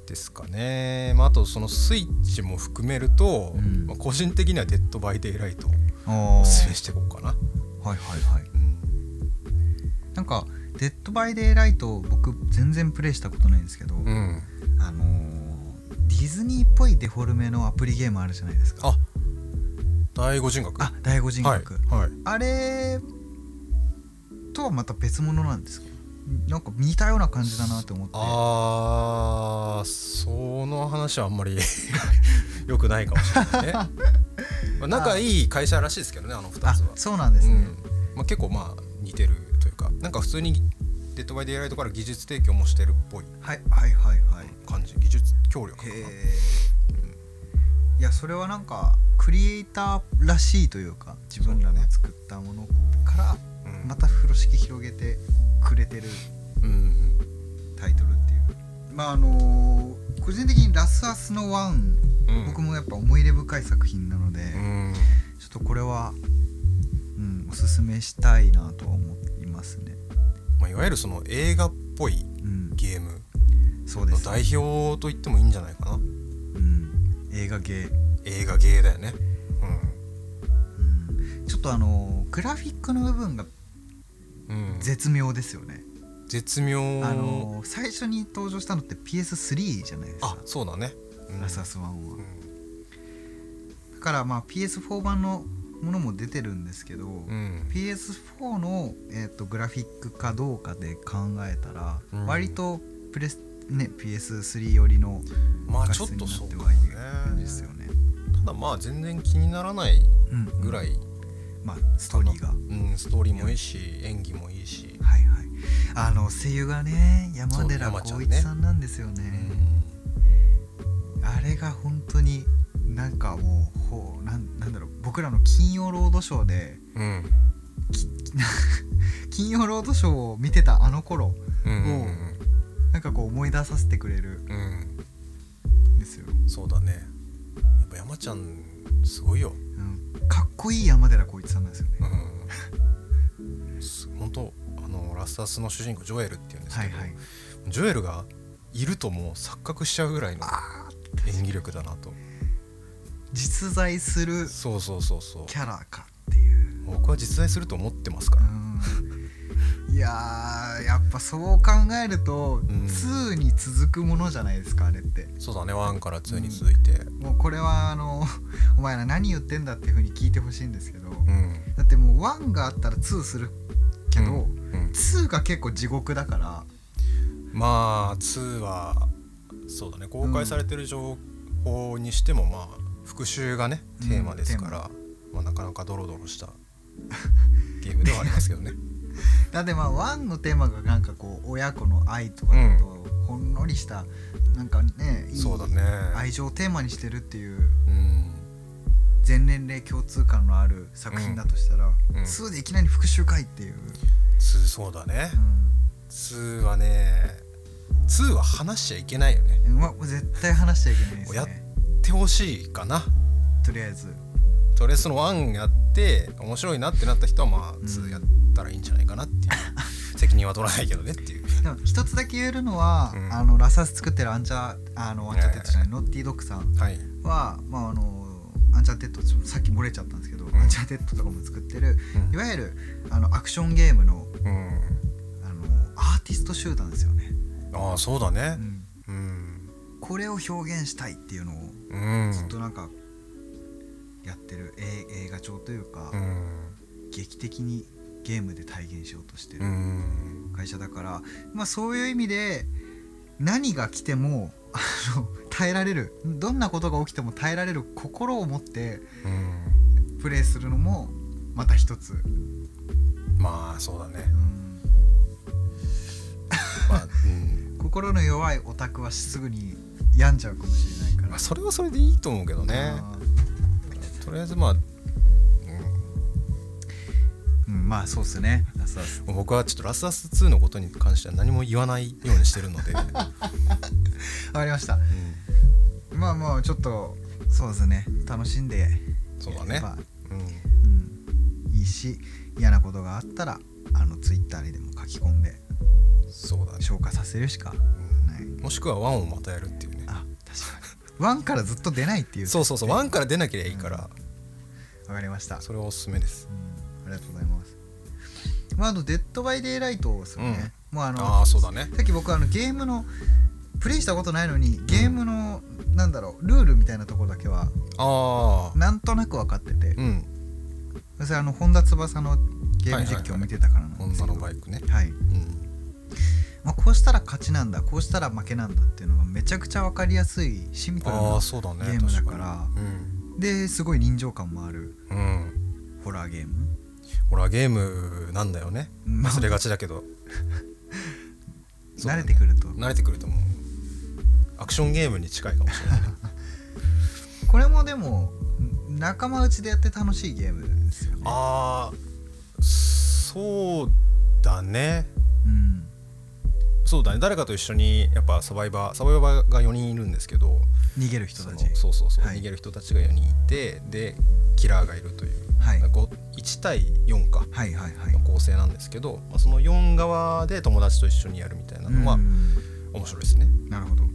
B: ですかね、まあ、あとそのスイッチも含めると、
A: うん。
B: まあ、個人的には「デッド・バイ・デイ・ライト」
A: お
B: すすめしていこうかな。
A: はいはいはい。
B: うん。
A: なんか「デッド・バイ・デイ・ライト」僕全然プレイしたことないんですけど、
B: うん、
A: あのーディズニーっぽいデフォルメのアプリゲームあるじゃないですか。
B: あ第五人格。
A: あ第五人格、
B: はいはい、
A: あれとはまた別物なんですか？なんか似たような感じだなと思って。
B: あーその話はあんまり <laughs> 良くないかもしれないね、<laughs> まあ、仲いい会社らしいですけどねあの2
A: あ
B: つは。
A: そうなんですね、
B: うん。まあ、結構まあ似てるというかなんか普通にデッドバイデイライトから技術提供もしてるっぽい
A: はいはいはいはい。
B: 感じ。技術協力か。な
A: へえいやそれはなんかクリエイターらしいというか自分らの作ったものから
B: うん。
A: また風呂敷広げてくれてる
B: うん
A: タイトルっていう。まああのー個人的にラスアスのワン
B: うん
A: 僕もやっぱ思い入れ深い作品なので、
B: うん。
A: ちょっとこれは、うん、おすすめしたいなとは思いますね。
B: まあ、いわゆるその映画っぽい
A: うん、
B: ゲームの代表と言ってもいいんじゃないかな。
A: うん、映画ゲー、
B: 映画ゲーだよね。
A: うん、ちょっとあのグラフィックの部分が絶妙ですよね。
B: 絶妙。
A: あの最初に登場したのって PS3 じゃないです
B: あ
A: か。
B: そうだね、うん
A: ラスアス1は。
B: うん
A: だからまあ PS4 版のものも出てるんですけど、
B: うん、
A: PS4 の、えー、とグラフィックかどうかで考えたら、
B: うん
A: 割とプレス、ね、PS3 寄りの
B: まあ
A: 画質
B: ちょっとそう
A: に
B: だ
A: なってはいるん
B: ね
A: ですよね。
B: ただまあ全然気にならない
A: うん
B: ぐらい、
A: まあストーリーが。は
B: うん、ストーリーもいいし演技もいいし
A: いはい。あの声優がね山寺宏一さんなんですよね。あれが本当になんかもうほうなんなんだろう僕らの金曜ロードショーで
B: うん。う <laughs> ん
A: 金曜ロードショーを見てたあの頃
B: うんうん
A: をなんかこう思い出させてくれる。
B: うん。
A: ですよ。
B: そうだね。やっぱ山ちゃんすごいよ。
A: うん、かっこいい山寺宏一さんなんですよね。
B: うん。す本当あのラスタスの主人公ジョエルっていうんですけど、
A: はいはい。
B: ジョエルがいるともう錯覚しちゃうぐらいの
A: あ
B: 演技力だなと。
A: 実在する
B: そうそうそうそう。
A: キャラかっていう。
B: 僕は実在すると思ってますから、
A: うん。いやーやっぱそう考えると、
B: ん。
A: 2に続くものじゃないですかあれって。
B: そうだね。1から2に続いて。
A: もうこれはあの <laughs> お前ら何言ってんだっていうふうに聞いてほしいんですけど、
B: うん。
A: だってもう1があったら2するけど、
B: うん。うん。
A: 2が結構地獄だから。
B: まあ2はそうだね。公開されてる情報にしてもまあ復讐がね
A: うん。
B: テーマですから、まあ、なかなかドロドロしたゲームではありますけどね。<laughs>
A: だってまあ1のテーマがなんかこう親子の愛とかだと、ほんのりしたなんかねいい
B: そうだね。
A: 愛情をテーマにしてるっていう
B: うん。
A: 全年齢共通感のある作品だとしたら、
B: うん。
A: 2でいきなり復讐会っていう、
B: 2そうだね。
A: う
B: 2はね2は話しちゃいけないよね。
A: んまあ、絶対話しちゃいけないです
B: やっ
A: ね
B: てほしいかな。
A: とりあえず。
B: とりあえずその1やって面白いなってなった人はまあ
A: ん。
B: 2やったらいいんじゃないかなっていう。<laughs> 責任は取らないけどねっていう。
A: でも一つだけ言えるのは、
B: うん。
A: あのラスアス作ってるアンチャあのアンチャーテッドじゃない、ノッティドッグさん
B: はい。
A: は、まあ、あのアンチャーテッドさっき漏れちゃったんですけど、
B: ん。
A: アンチャーテッドとかも作ってる、
B: うん。
A: いわゆるあのアクションゲームの
B: うん。
A: あのアーティスト集団ですよね、
B: ああそうだね。
A: うん。
B: うん。
A: これを表現したいっていうのを
B: うん。
A: ずっとなんかやってる映映画調というか、
B: うん。
A: 劇的にゲームで体現しようとして
B: う
A: る
B: ん。
A: 会社だから、まあそういう意味で何が来ても <laughs> あの耐えられるどんなことが起きても耐えられる心を持って
B: うん。
A: プレイするのもまた一つ、
B: まあそうだね。
A: うん心の弱いオタクはすぐに病んじゃうかもしれないから。
B: まあ、それはそれでいいと思うけどね。
A: あ
B: とりあえずまあ、
A: ーうん、まあそうっすね。ラスラス。
B: うん、僕はちょっとラスアス2のことに関しては何も言わないようにしてるので、う <laughs> ん
A: わかりました。まあまあちょっとそうですね。楽しんで
B: そうだね。うん。
A: うん、いいし嫌なことがあったらあのツイッターにでも書き込んで
B: そうだね、
A: 消化させるしか
B: うん。
A: ない。
B: もしくはワンをまたやるっていうね。
A: あ確かに。ワンからずっと出ないっていう。
B: そうそうそう。ワンから出なきゃいいから、
A: わかりました、
B: それはおすすめです。
A: うん、ありがとうございます。まああとデッドバイデイライトですよね、もうあの
B: ああそうだね。
A: さっき僕あのゲームのプレイしたことないのにゲームの、なんだろうルールみたいなところだけは
B: ああ
A: なんとなく分かってて、
B: うん。
A: それあの本田翼のゲーム実況を見てたからなんですけど。
B: のバイクね。
A: はい、
B: うん
A: まあ、こうしたら勝ちなんだこうしたら負けなんだっていうのがめちゃくちゃ分かりやすいシンプル
B: あ
A: なゲームだ
B: 確
A: から。
B: かに。
A: ですごい臨場感もある
B: うん、うん、
A: ホラーゲーム。
B: ホラーゲームなんだよね。
A: まあ。
B: 忘れがちだけど。<laughs>
A: 慣
B: ね
A: れてくると、
B: 慣れてくるともうアクションゲームに近いかもしれない。ね <laughs>
A: これもでも仲間内でやって楽しいゲームですよね。
B: ああそうだね。
A: うん
B: そうだね。誰かと一緒にやっぱサバイバーサバイバーが4人いるんですけど。
A: 逃げる人たち。
B: そうそうそう、
A: はい。
B: 逃げる人たちが4人いてでキラーがいるという、
A: はい。
B: こう1対4か。の構成なんですけど、まあ、その4側で友達と一緒にやるみたいなのは
A: うん。
B: 面白いですね、
A: なるほど。
B: う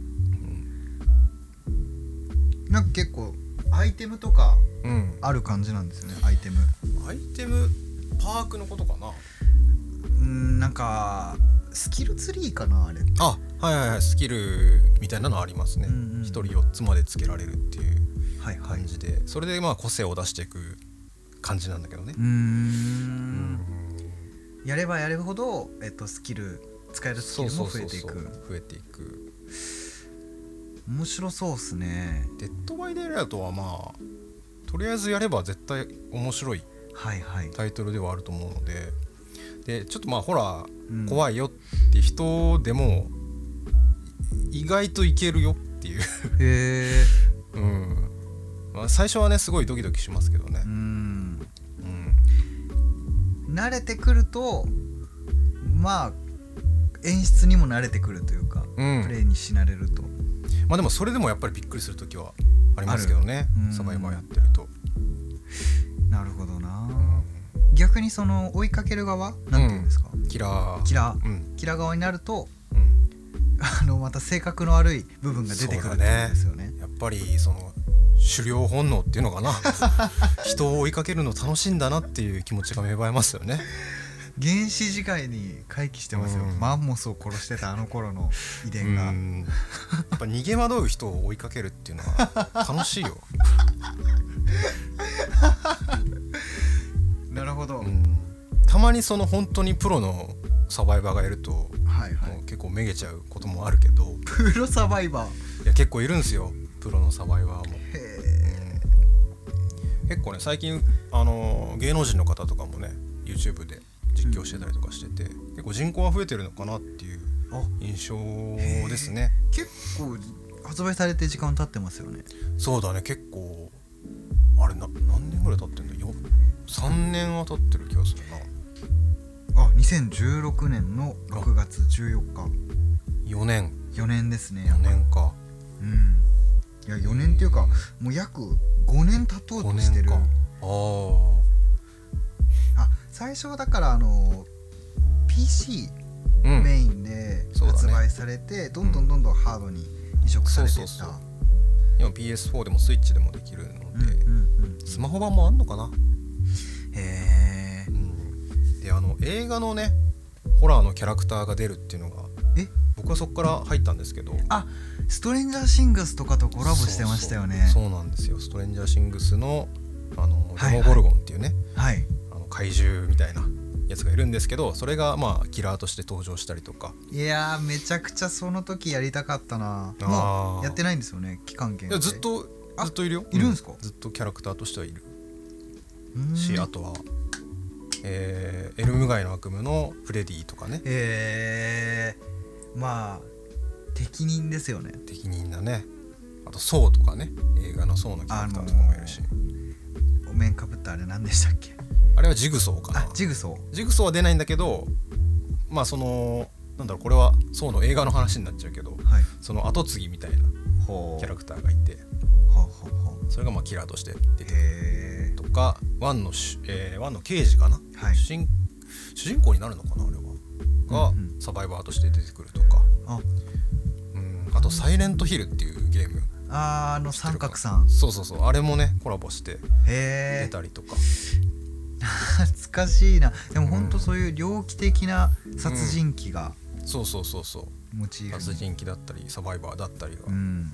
B: ん。
A: なんか結構アイテムとか
B: うん、
A: ある感じなんですよねアイテム。
B: アイテムパークのことかな。
A: うんなんかスキルツリーかなあれ。
B: あはいはいはいスキルみたいなのありますね、
A: うんうん。
B: 1人4つまでつけられるっていう
A: はいはい。
B: 感じで、それでまあ個性を出していく感じなんだけどね。
A: うーん。やればやるほど、えっと、スキル使えるスキルも増えていく。
B: 増えていく。
A: 面白そうっすね。
B: デッドバイデイライトはまあとりあえずやれば絶対面白い
A: はいはい、
B: タイトルではあると思うのででちょっとまあホラ
A: うん。
B: ー怖いよって人でも意外といけるよっていう、
A: へえ
B: うん。まあ、最初はねすごいドキドキしますけどね。
A: う、ん。
B: うん、
A: 慣れてくるとまあ演出にも慣れてくるというか、
B: うん。
A: プレイにし慣れると。
B: まあでもそれでもやっぱりびっくりする時はありますけどね。サバイバーやってると、
A: なるほどな。
B: う
A: 逆にその追いかける側？なんていうんですか、
B: ん、キラー。
A: キラー。
B: うん。
A: キラー側になると
B: うん。
A: あのまた性格の悪い部分が出てくるってことですよね。
B: やっぱりその狩猟本能っていうのかな。<laughs> 人を追いかけるの楽しいんだなっていう気持ちが芽生えますよね。
A: 原始時代に回帰してますよ、
B: うん。
A: マンモスを殺してたあの頃の遺
B: う
A: 伝が、
B: ん。やっぱ逃げ惑う人を追いかけるっていうのは楽しいよ、<laughs>
A: なるほど、
B: うん、たまにその本当にプロのサバイバーがいるとも
A: はいはい。う
B: 結構めげちゃうこともあるけど。
A: プロサバイバー。
B: いや結構いるんですよ。プロのサバイバーも、
A: へ
B: うん。結構ね最近あの芸能人の方とかもね YouTube で実況してたりとかしてて、結構人口が増えてるのかなっていう印象ですね。
A: 結構発売されて時間経ってますよね。
B: そうだね結構あれな何年ぐらい経ってんだ？よ3年は経ってる気がするな。
A: あ2016年の6月14日。
B: 4年。
A: 4年ですね
B: 4年か。
A: うん。いや4年っていうかもう約5年経とう
B: 5
A: としてる。
B: ああ
A: あ最初はだからあの PC
B: うん。
A: メインで発売されて、どんどんどんどんハードに移植されてった。
B: そうそうそう。今 PS4 でもスイッチでもできるので、
A: うんうんうん。
B: スマホ版もあんのかな、
A: へえ
B: うん、であの映画のねホラーのキャラクターが出るっていうのが
A: え？
B: 僕はそこから入ったんですけど。
A: あストレンジャーシングスとかとコラボしてましたよね。
B: そうなんですよ。ストレンジャーシングスのあの
A: はいはい。
B: デモゴルゴンっていうね、
A: はい。
B: あの怪獣みたいなやつがいるんですけどそれがまあキラーとして登場したりとか。
A: いやーめちゃくちゃその時やりたかったな。もうやってないんですよね期間限定。
B: ずっと
A: あ
B: ずっといるよ。
A: いるんすか？
B: うずっとキャラクターとしてはいるし、
A: うん。
B: あとは、えーエルム街の悪夢のフレディとかね。
A: えー、まあ適任ですよね。
B: 適任なね。あと「ソー」とかね。映画の「ソー」のキャラクターとかもいるし、
A: お面かぶったあれ何でしたっけ？
B: あれはジグソーかな。
A: あジグソー。
B: ジグソーは出ないんだけどまあそのなんだろうこれはソーの映画の話になっちゃうけど
A: はい。
B: その後継ぎみたいなキャラクターがいて。それがまあキラーとして出てくるかワンのし、えーワンの刑事かな、
A: はい。
B: 主人主人公になるのかなあれは。が、
A: うんうん。
B: サバイバーとして出てくるとか、
A: あ。
B: うん、あと「サイレントヒル」っていうゲーム。
A: あーあの三角さん。
B: そうそうそう。あれもねコラボして出たりとか、
A: 懐かしいな。でもほん。とそういう猟奇的な殺人鬼が
B: そうそうそうそう。
A: モチーフに
B: 殺人鬼だったりサバイバーだったりが
A: うん。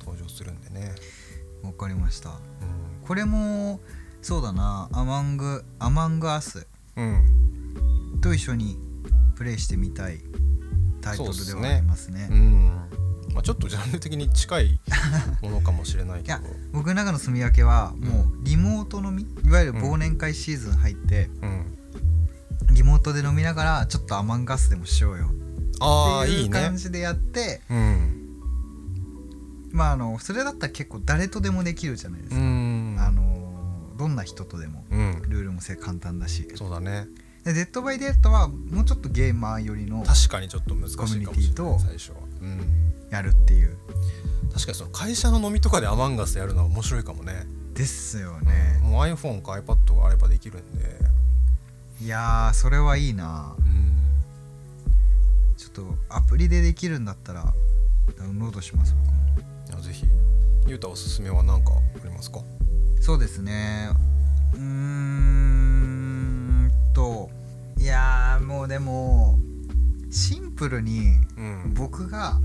B: 登場するんでね、
A: わかりました。
B: う
A: これもそうだな。アマングアマングアス。
B: んうん。
A: と一緒にプレイしてみたいタイトルではありますね。
B: うん。まあ、ちょっとジャンル的に近い <laughs> ものかもしれないけど。
A: いや僕の中の住み分けはもうリモート飲みいわゆる忘年会シーズン入って、
B: うん。
A: リモートで飲みながらちょっとアマンガスでもしようよ。ってい
B: ああいいうね。
A: 感じでやって
B: うん。
A: まああのそれだったら結構誰とでもできるじゃないです
B: う
A: か、どんな人とでも
B: うん。
A: ルールもせ簡単だし。
B: そうだね。
A: でデッドバイデッドはもうちょっとゲーマー寄りの
B: 確かにちょっと難しい
A: コミュニティと
B: 最初は、うん、
A: やるっていう。
B: 確かにその会社の飲みとかでアマンガスやるのは面白いかもね。
A: ですよね、
B: もう iPhone か iPad があればできるんで。
A: いやーそれはいいな。
B: うん。
A: ちょっとアプリでできるんだったらダウンロードします僕も。
B: ぜひ。ゆうたおすすめは何かありますか？
A: そうですね。うーんといやーもうでもシンプルに
B: うん。
A: 僕が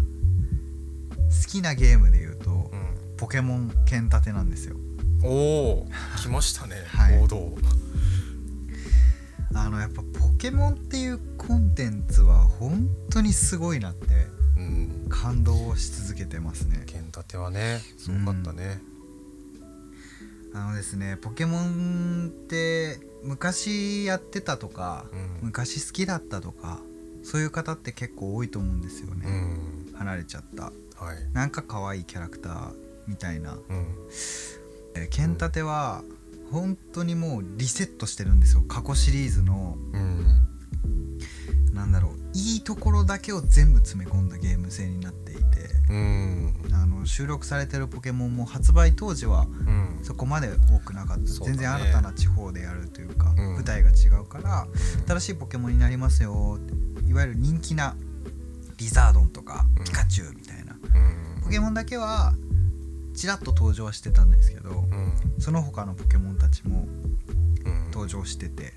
A: 好きなゲームで言うと
B: うん。
A: ポケモン剣立てなんですよ。
B: おお来ましたね、<laughs>
A: はい。
B: 王道。
A: あのやっぱポケモンっていうコンテンツは本当にすごいなって
B: うん。
A: 感動し続けてますね。
B: 剣立てはねすごかったね
A: あのですねポケモンって昔やってたとか、
B: うん。
A: 昔好きだったとかそういう方って結構多いと思うんですよ
B: う
A: ね、
B: ん。
A: 離れちゃった。
B: はい。
A: なんか可愛いキャラクターみたいな。
B: うん。
A: えー剣立ては本当にもうリセットしてるんですよ。過去シリーズの
B: うん
A: なんだろういいところだけを全部詰め込んだゲーム性になっていて
B: うん。
A: あの収録されてるポケモンも発売当時は
B: うん。
A: そこまで多くなかった、
B: そうだね。
A: 全然新たな地方でやるというか、
B: うん。
A: 舞台が違うから新しいポケモンになりますよいわゆる人気なリザードンとか
B: うん。
A: ピカチュウみたいな、
B: うん。
A: ポケモンだけはちらっと登場はしてたんですけど、
B: うん。
A: その他のポケモンたちも
B: うん。
A: 登場してて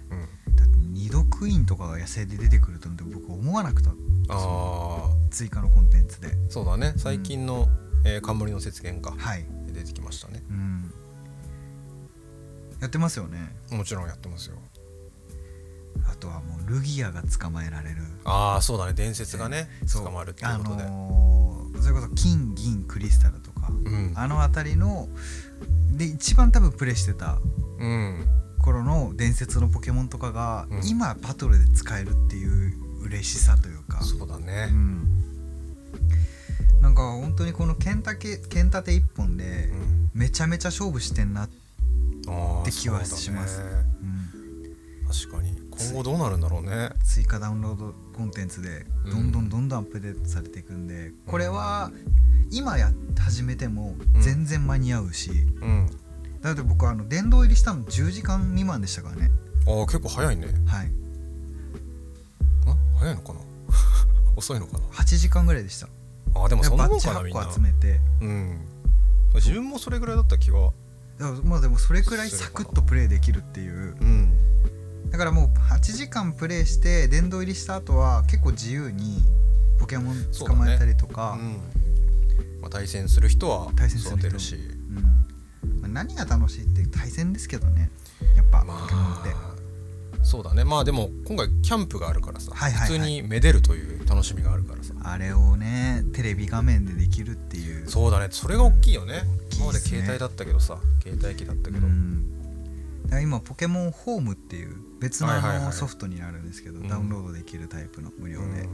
A: 二度クイーンとかが野生で出てくるとなんて僕思わなくた
B: ああ
A: 追加のコンテンツで。
B: そうだね。最近の、えー冠の雪原か。
A: はい。
B: で出てきましたね。
A: うん。やってますよね。
B: もちろんやってますよ。
A: あとはもうルギアが捕まえられる。
B: ああそうだね。伝説がね捕まるっていうことで、
A: あのーそれこそ金銀クリスタルとか、
B: うん。
A: あの辺りので一番多分プレイしてた
B: うん
A: 頃の伝説のポケモンとかが、
B: うん。
A: 今バトルで使えるっていう嬉しさというか。
B: そうだね。
A: うん、なんか本当にこの剣立て剣立て一本で
B: うん。
A: めちゃめちゃ勝負してんな、って気はします。
B: ね。
A: うん、
B: 確かに。今後どうなるんだろうね。
A: 追加ダウンロードコンテンツでどん。ど
B: うん
A: んどんどんアップデートされていくんで、これは今や始めても全然間に合うし、
B: うん
A: だって僕あの殿堂入りしたの10時間未満でしたからね。
B: ああ結構早いね。
A: はい。
B: あ早いのかな？<laughs> 遅いのかな
A: ？8時間ぐらいでした。
B: あーでもそんなもんかなみんな。
A: 8個集めて。
B: うん。自分もそれぐらいだった気は
A: まあでもそれくらいサクッとプレイできるっていう。
B: うん。
A: だからもう8時間プレイして殿堂入りした後は結構自由にポケモン捕まえたりとか。
B: うん。まあ、対戦する人は
A: 対戦する人。
B: 育てるし
A: 何が楽しいって対戦ですけどね。やっぱ
B: ま
A: ポケモンって、
B: あそうだね。まあでも今回キャンプがあるからさ、
A: はいはいはい。
B: 普通にめでるという楽しみがあるからさ。
A: あれをねテレビ画面でできるっていう。
B: そうだね。それが大きいよね。
A: ね。
B: 今まで携帯だったけどさ携帯機だったけど、
A: 今ポケモンホームっていう別のソフトになるんですけど、
B: うん。
A: ダウンロードできるタイプの無料で、
B: うん。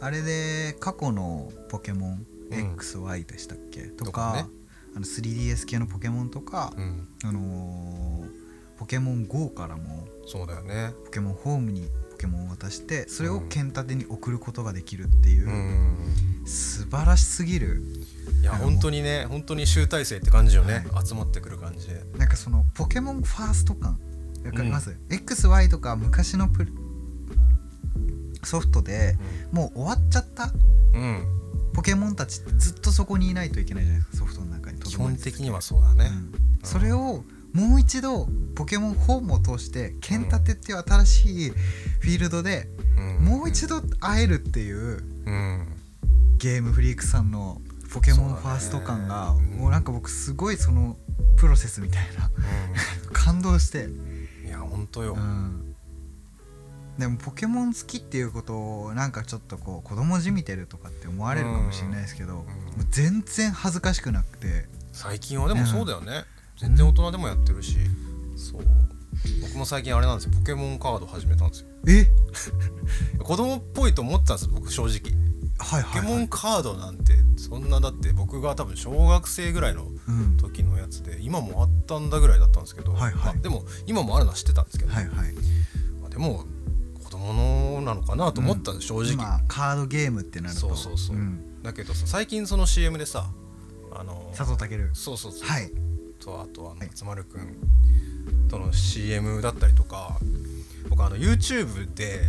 A: あれで過去のポケモン
B: うん。
A: XY でしたっけ、と
B: と
A: か
B: かね
A: あの 3DS 系のポケモンとか、
B: うん。
A: あのーポケモン GO からも
B: そうだよね。
A: ポケモンホームにポケモンを渡してそれを剣立てに送ることができるっていう、
B: うん。
A: 素晴らしすぎる。
B: いや本当にね本当に集大成って感じよね、集まってくる感じで。
A: なんかそのポケモンファースト感わかります、
B: う
A: XY とか昔のプレソフトでもう終わっちゃった？
B: うん。
A: ポケモンたちってずっとそこにいないといけないじゃないですかソフトの
B: 基本的にはそうだね、
A: うん。それをもう一度ポケモンホームを通して剣立てっていう新しいフィールドで
B: うん。
A: もう一度会えるっていう
B: うん。
A: ゲームフリークさんのポケモンファースト感が
B: うん。
A: もうなんか僕すごいそのプロセスみたいな <laughs> 感動して、
B: うんいや本当よ、
A: うん、でもポケモン好きっていうことをなんかちょっとこう子供じみてるとかって思われるかもしれないですけど、もう全然恥ずかしくなくて
B: 最近はでもそうだよね、全然大人でもやってるし。そう。僕も最近あれなんですよ。ポケモンカード始めたんですよ。
A: え？<laughs>
B: 子供っぽいと思ってたんです僕正直。
A: はいはい、
B: ポケモン
A: はい
B: カードなんてそんなだって僕が多分小学生ぐらいの
A: うん、
B: 時のやつで今もあったんだぐらいだったんですけど、
A: はいはい。
B: あでも今もあるのは知ってたんですけど、
A: はいはい。
B: あでも子供のなのかなと思ったんです、正直、
A: まあカードゲームってなると。
B: そうそうそう、
A: ん。
B: だけどさ最近その CM でさあの
A: 佐藤健
B: そうそうそう、
A: はい。
B: とあとあの
A: はい。
B: 松丸くんとの CM だったりとか僕あの YouTube で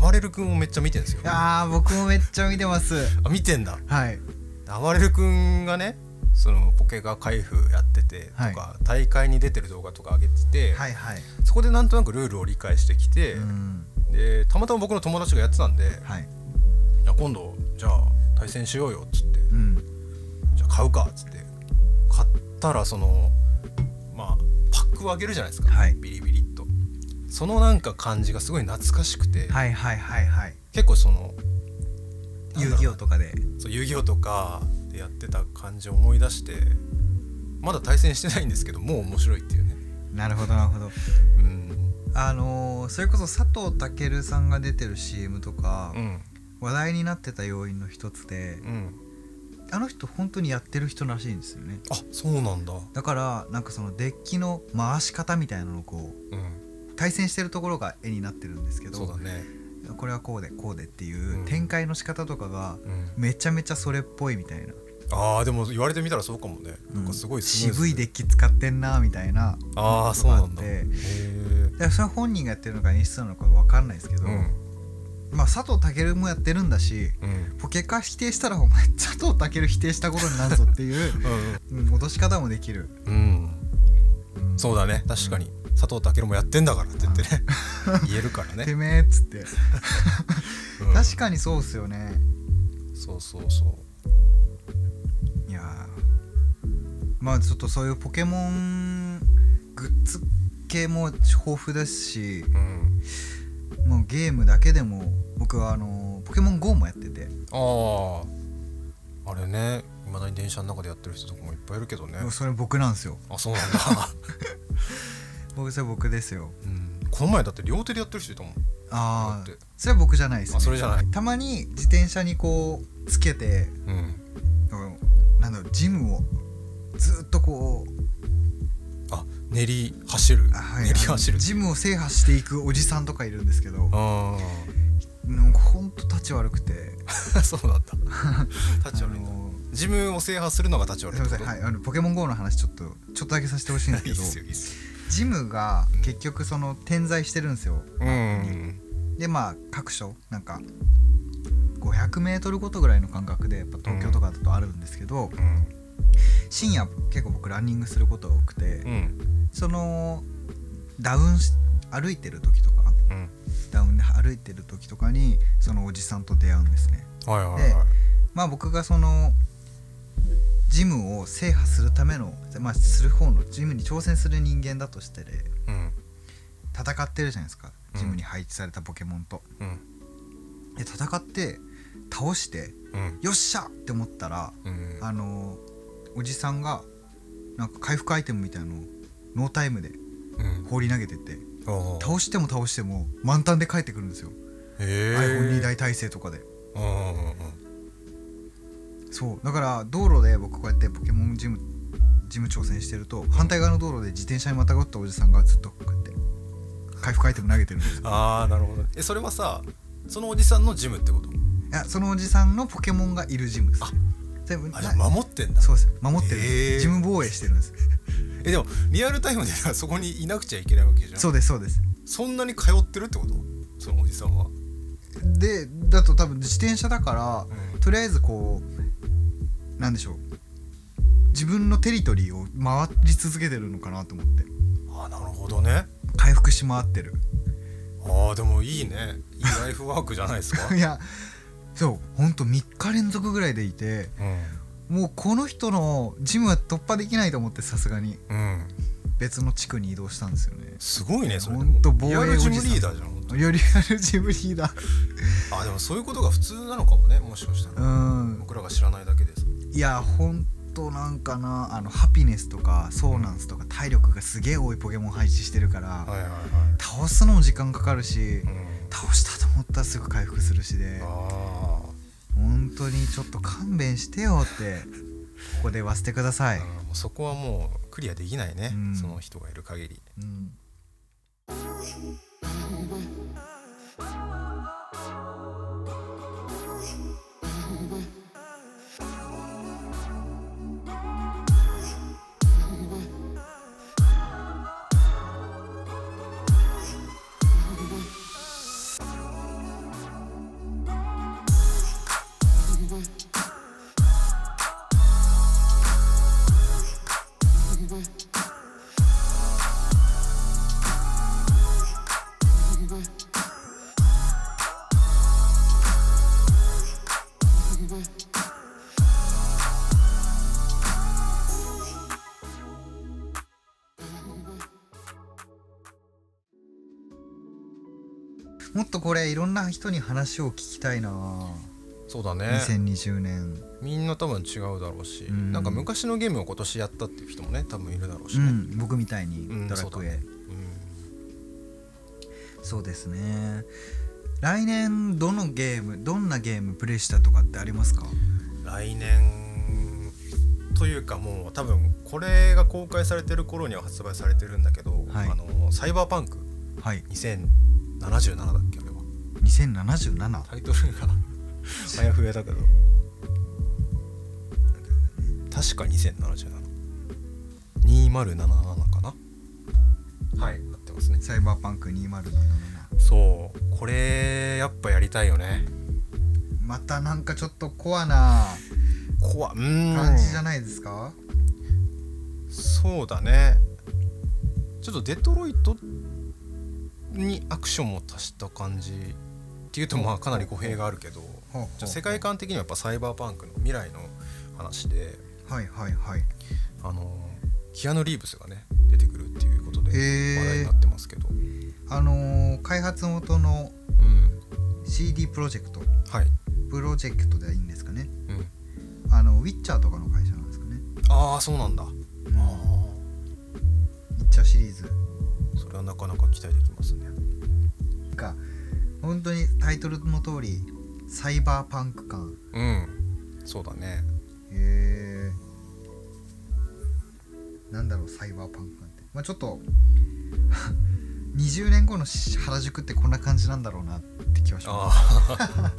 B: 暴れる君をめっちゃ見てるんですよ。
A: いやー僕もめっちゃ見てます。
B: あ見てんだ。
A: はい。
B: 暴れる君がねそのポケが開封やっててとか、大会に出てる動画とか上げてて、
A: はいはい。
B: そこでなんとなくルールを理解してきて、
A: うん。
B: でたまたま僕の友達がやってたんで、い
A: はい。
B: や今度じゃあ対戦しようよっつって。
A: うん
B: あ買うかっつって。買ったらそのまあパックをあげるじゃないですか、
A: はい。
B: ビリビリっと。そのなんか感じがすごい懐かしくて、
A: はいはいはいはい。
B: 結構その
A: 遊戯王とかで。
B: そう遊戯王とかでやってた感じを思い出してまだ対戦してないんですけどもう面白いっていうね。
A: なるほどなるほど。
B: うん。
A: あのーそれこそ佐藤健さんが出てる CM とか、
B: うん。
A: 話題になってた要因の一つで
B: うん
A: あの人本当にやってる人らしいんですよね。
B: あそうなんだ。
A: だからなんかそのデッキの回し方みたいなのをこ
B: うん。
A: う対戦してるところが絵になってるんですけど
B: そうだね。
A: これはこうでこうでっていう
B: うん。
A: 展開の仕方とかが
B: うん。
A: めちゃめちゃそれっぽいみたいな、
B: あーでも言われてみたらそうかもね。なんかすごい
A: 渋いデッキ使ってんなみたいな
B: ああそうなんだ。
A: それは本人がやってるのか演出なのか分かんないですけど、
B: えうん
A: まあ佐藤健もやってるんだし
B: うん。
A: ポケカ否定したらお前佐藤健否定したことになるぞっていう、うん、脅し方もできる、
B: うん、うん、
A: うん
B: そうだね。確かに。佐藤健もやってんだからって言ってね。言えるからね、
A: てめえっつって。
B: うん。
A: 確かにそうっすよね。
B: そうそうそ
A: いやー。まあちょっとそういうポケモングッズ系も豊富ですし
B: ううん
A: もうゲームだけでも僕はあのポケモン GO もやってて、
B: あああれねいまだに電車の中でやってる人とかもいっぱいいるけどね。
A: もうそれ僕なんですよ。
B: あそうなんだ、<laughs>
A: 僕それ僕ですよ。
B: うん、この前だって両手でやってる人いたもん。
A: ああそれは僕じゃないです、ね、
B: あそれじゃない。
A: たまに自転車にこうつけて
B: うん
A: うんなんだろうジムをずっとこう
B: あ練り走る、
A: あはい
B: 練り走る。
A: ジムを制覇していくおじさんとかいるんですけど
B: あ
A: なんかほんと立ち悪くて。
B: あ <laughs> そうなんだ。<laughs> 立ち悪い
A: あの
B: 自分を制覇するのが立ち悪い
A: すい
B: ってこと？
A: ませんはいあのポケモン GO の話ちょっとちょっとだけさせてほしいんですけど <laughs> ジムが結局その点在してるんですよ。
B: うん。
A: でまあ各所なんか 500m ごとぐらいの間隔でやっぱ東京とかだとあるんですけど、
B: うん
A: 深夜結構僕ランニングすることが多くて、
B: うん。
A: そのダウンし歩いてる時とか
B: うん。
A: ダウンで歩いてる時とかにそのおじさんと出会うんですね。
B: はいはいはい。
A: まあ僕がそのジムを制覇するためのまあする方のジムに挑戦する人間だとしてで
B: うん。
A: 戦ってるじゃないですか。
B: うん
A: ジムに配置されたポケモンと、
B: うん。
A: で戦って倒して
B: うん。
A: よっしゃって思ったら
B: うん。
A: あのおじさんがなんか回復アイテムみたいなのをノータイムで
B: うん。
A: 放り投げてって
B: あー
A: 倒しても倒しても満タンで帰ってくるんですよ、
B: へえ。
A: iPhone2 台体制とかで。
B: うんうんうん
A: そう。だから道路で僕こうやってポケモンジムジム挑戦してると反対側の道路で自転車にまたがったおじさんがずっとこうやって回復アイテム投げてるんですよ。
B: ああなるほど。えそれはさそのおじさんのジムってこと？
A: いやそのおじさんのポケモンがいるジムです
B: あ
A: 全部
B: 守ってんだ。
A: そうです。守ってるんです、
B: へー。
A: ジム防衛してるんです。<laughs>
B: えでもリアルタイムではそこにいなくちゃいけないわけじゃん。
A: そうですそうです。
B: そんなに通ってるってこと？そのおじさんは。
A: でだと多分自転車だから、
B: うん。
A: とりあえずこうなんでしょう。自分のテリトリーを回り続けてるのかなと思って。
B: ああなるほどね。
A: 回復し回ってる。
B: ああでもいいね。いいライフワークじゃないですか。<laughs>
A: いやそうほんと3日連続ぐらいでいて
B: うん
A: もうこの人のジムは突破できないと思ってさすがに。
B: うん。
A: 別の地区に移動したんですよね。
B: すごいねそれで
A: ほんと
B: も
A: 防衛
B: ジムリーダーじゃん
A: よりあるジムリーダー。
B: あでもそういうことが普通なのかもねもしかした
A: う
B: ら
A: ん。
B: 僕らが知らないだけです
A: いやほんとなんかなあのハピネスとかソーナンスとか体力がすげえ多いポケモン配置してるから、倒すのも時間かかるし、
B: うん。
A: 倒したと思ったらすぐ回復するしで。
B: あ
A: 本当にちょっと勘弁してよってここで言わせてください。
B: もうそこはもうクリアできないね、
A: うん。
B: その人がいる限り。
A: うん、とこれいろんな人に話を聞きたいな、
B: そうだね。
A: 2020年。
B: みんな多分違うだろうし、
A: うん。
B: なんか昔のゲームを今年やったっていう人もね多分いるだろうしね、
A: うん。僕みたいに
B: うん
A: ドラクエ、
B: そうだね。
A: そうですね。来年どのゲームどんなゲームプレイしたとかってありますか？
B: うん来年というかもう多分これが公開されてる頃には発売されてるんだけど、
A: はい。
B: あのサイバーパンク。
A: はい。
B: 2077だっけ
A: 2077
B: タイトルがあ <laughs> やふやだけど。確か20772077かな？はい。なってますね。
A: サイバーパンク2077
B: そう。これやっぱやりたいよね。
A: またなんかちょっとコアな
B: 怖うーん。
A: 感じじゃないですか、
B: そうだね。ちょっとデトロイトにアクションも足した感じっていうとまあかなり語弊があるけどじゃあ世界観的にはやっぱサイバーパンクの未来の話で
A: はいはいはい。
B: あのキアヌ・リーブスがね出てくるっていうことで話題になってますけど、
A: あのー開発元の
B: うん。
A: CD プロジェクト。
B: はい、
A: プロジェクトでいいんですかね。
B: うん、
A: あのウィッチャーとかの会社なんですかね。
B: ああそうなんだ、あ
A: ウィッチャーシリーズ。
B: あそれはなかなか期待できますね。
A: が本当にタイトルの通りサイバーパンク感。
B: うん。そうだね。
A: へえなんだろうサイバーパンク感って。まあちょっと <laughs> 20年後の原宿ってこんな感じなんだろうなって気はしま
B: あ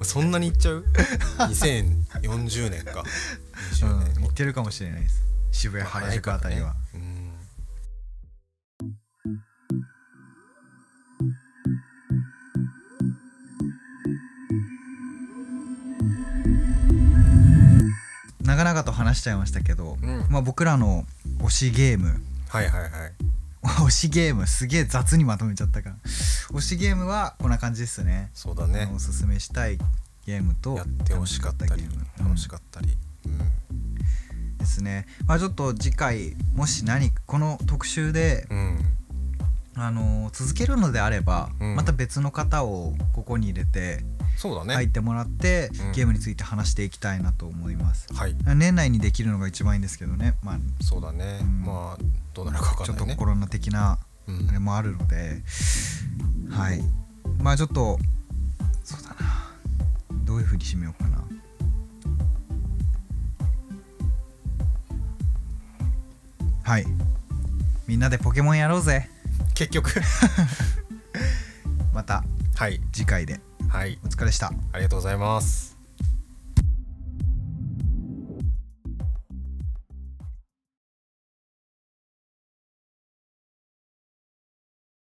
B: あ <laughs> そんなにいっちゃう？2040年か。
A: す、う
B: 20
A: ん、
B: 年後
A: 言ってるかもしれないです。渋谷原宿あたりは、話しちゃいましたけど、
B: うん、うん、
A: まあ僕らの推しゲーム。
B: はいはいはい。
A: 推しゲームすげえ雑にまとめちゃったから。推しゲームはこんな感じですね。
B: そうだね。
A: おすすめしたいゲームと
B: やってほしかったり
A: 楽しゲーム。
B: 楽しかったり、うん。
A: ですね。まあちょっと次回もし何かこの特集で、
B: うん。
A: あのー続けるのであれば、
B: うん。
A: また別の方をここに入れて
B: そうだね。
A: 入ってもらって、
B: うん。
A: ゲームについて話していきたいなと思います。
B: はい。
A: 年内にできるのが一番いいんですけどね。まあ
B: そうだね、
A: うん。
B: まあどうなるか分
A: ちょっ
B: かんないね。
A: とコロナ的な
B: うん。
A: あれもあるので、はい。まあちょっとそうだな。どういうふうに締めようかな。はい。みんなでポケモンやろうぜ。
B: 結局。<laughs>
A: また
B: はい。
A: 次回で
B: はい
A: お疲れでした。
B: ありがとうございます。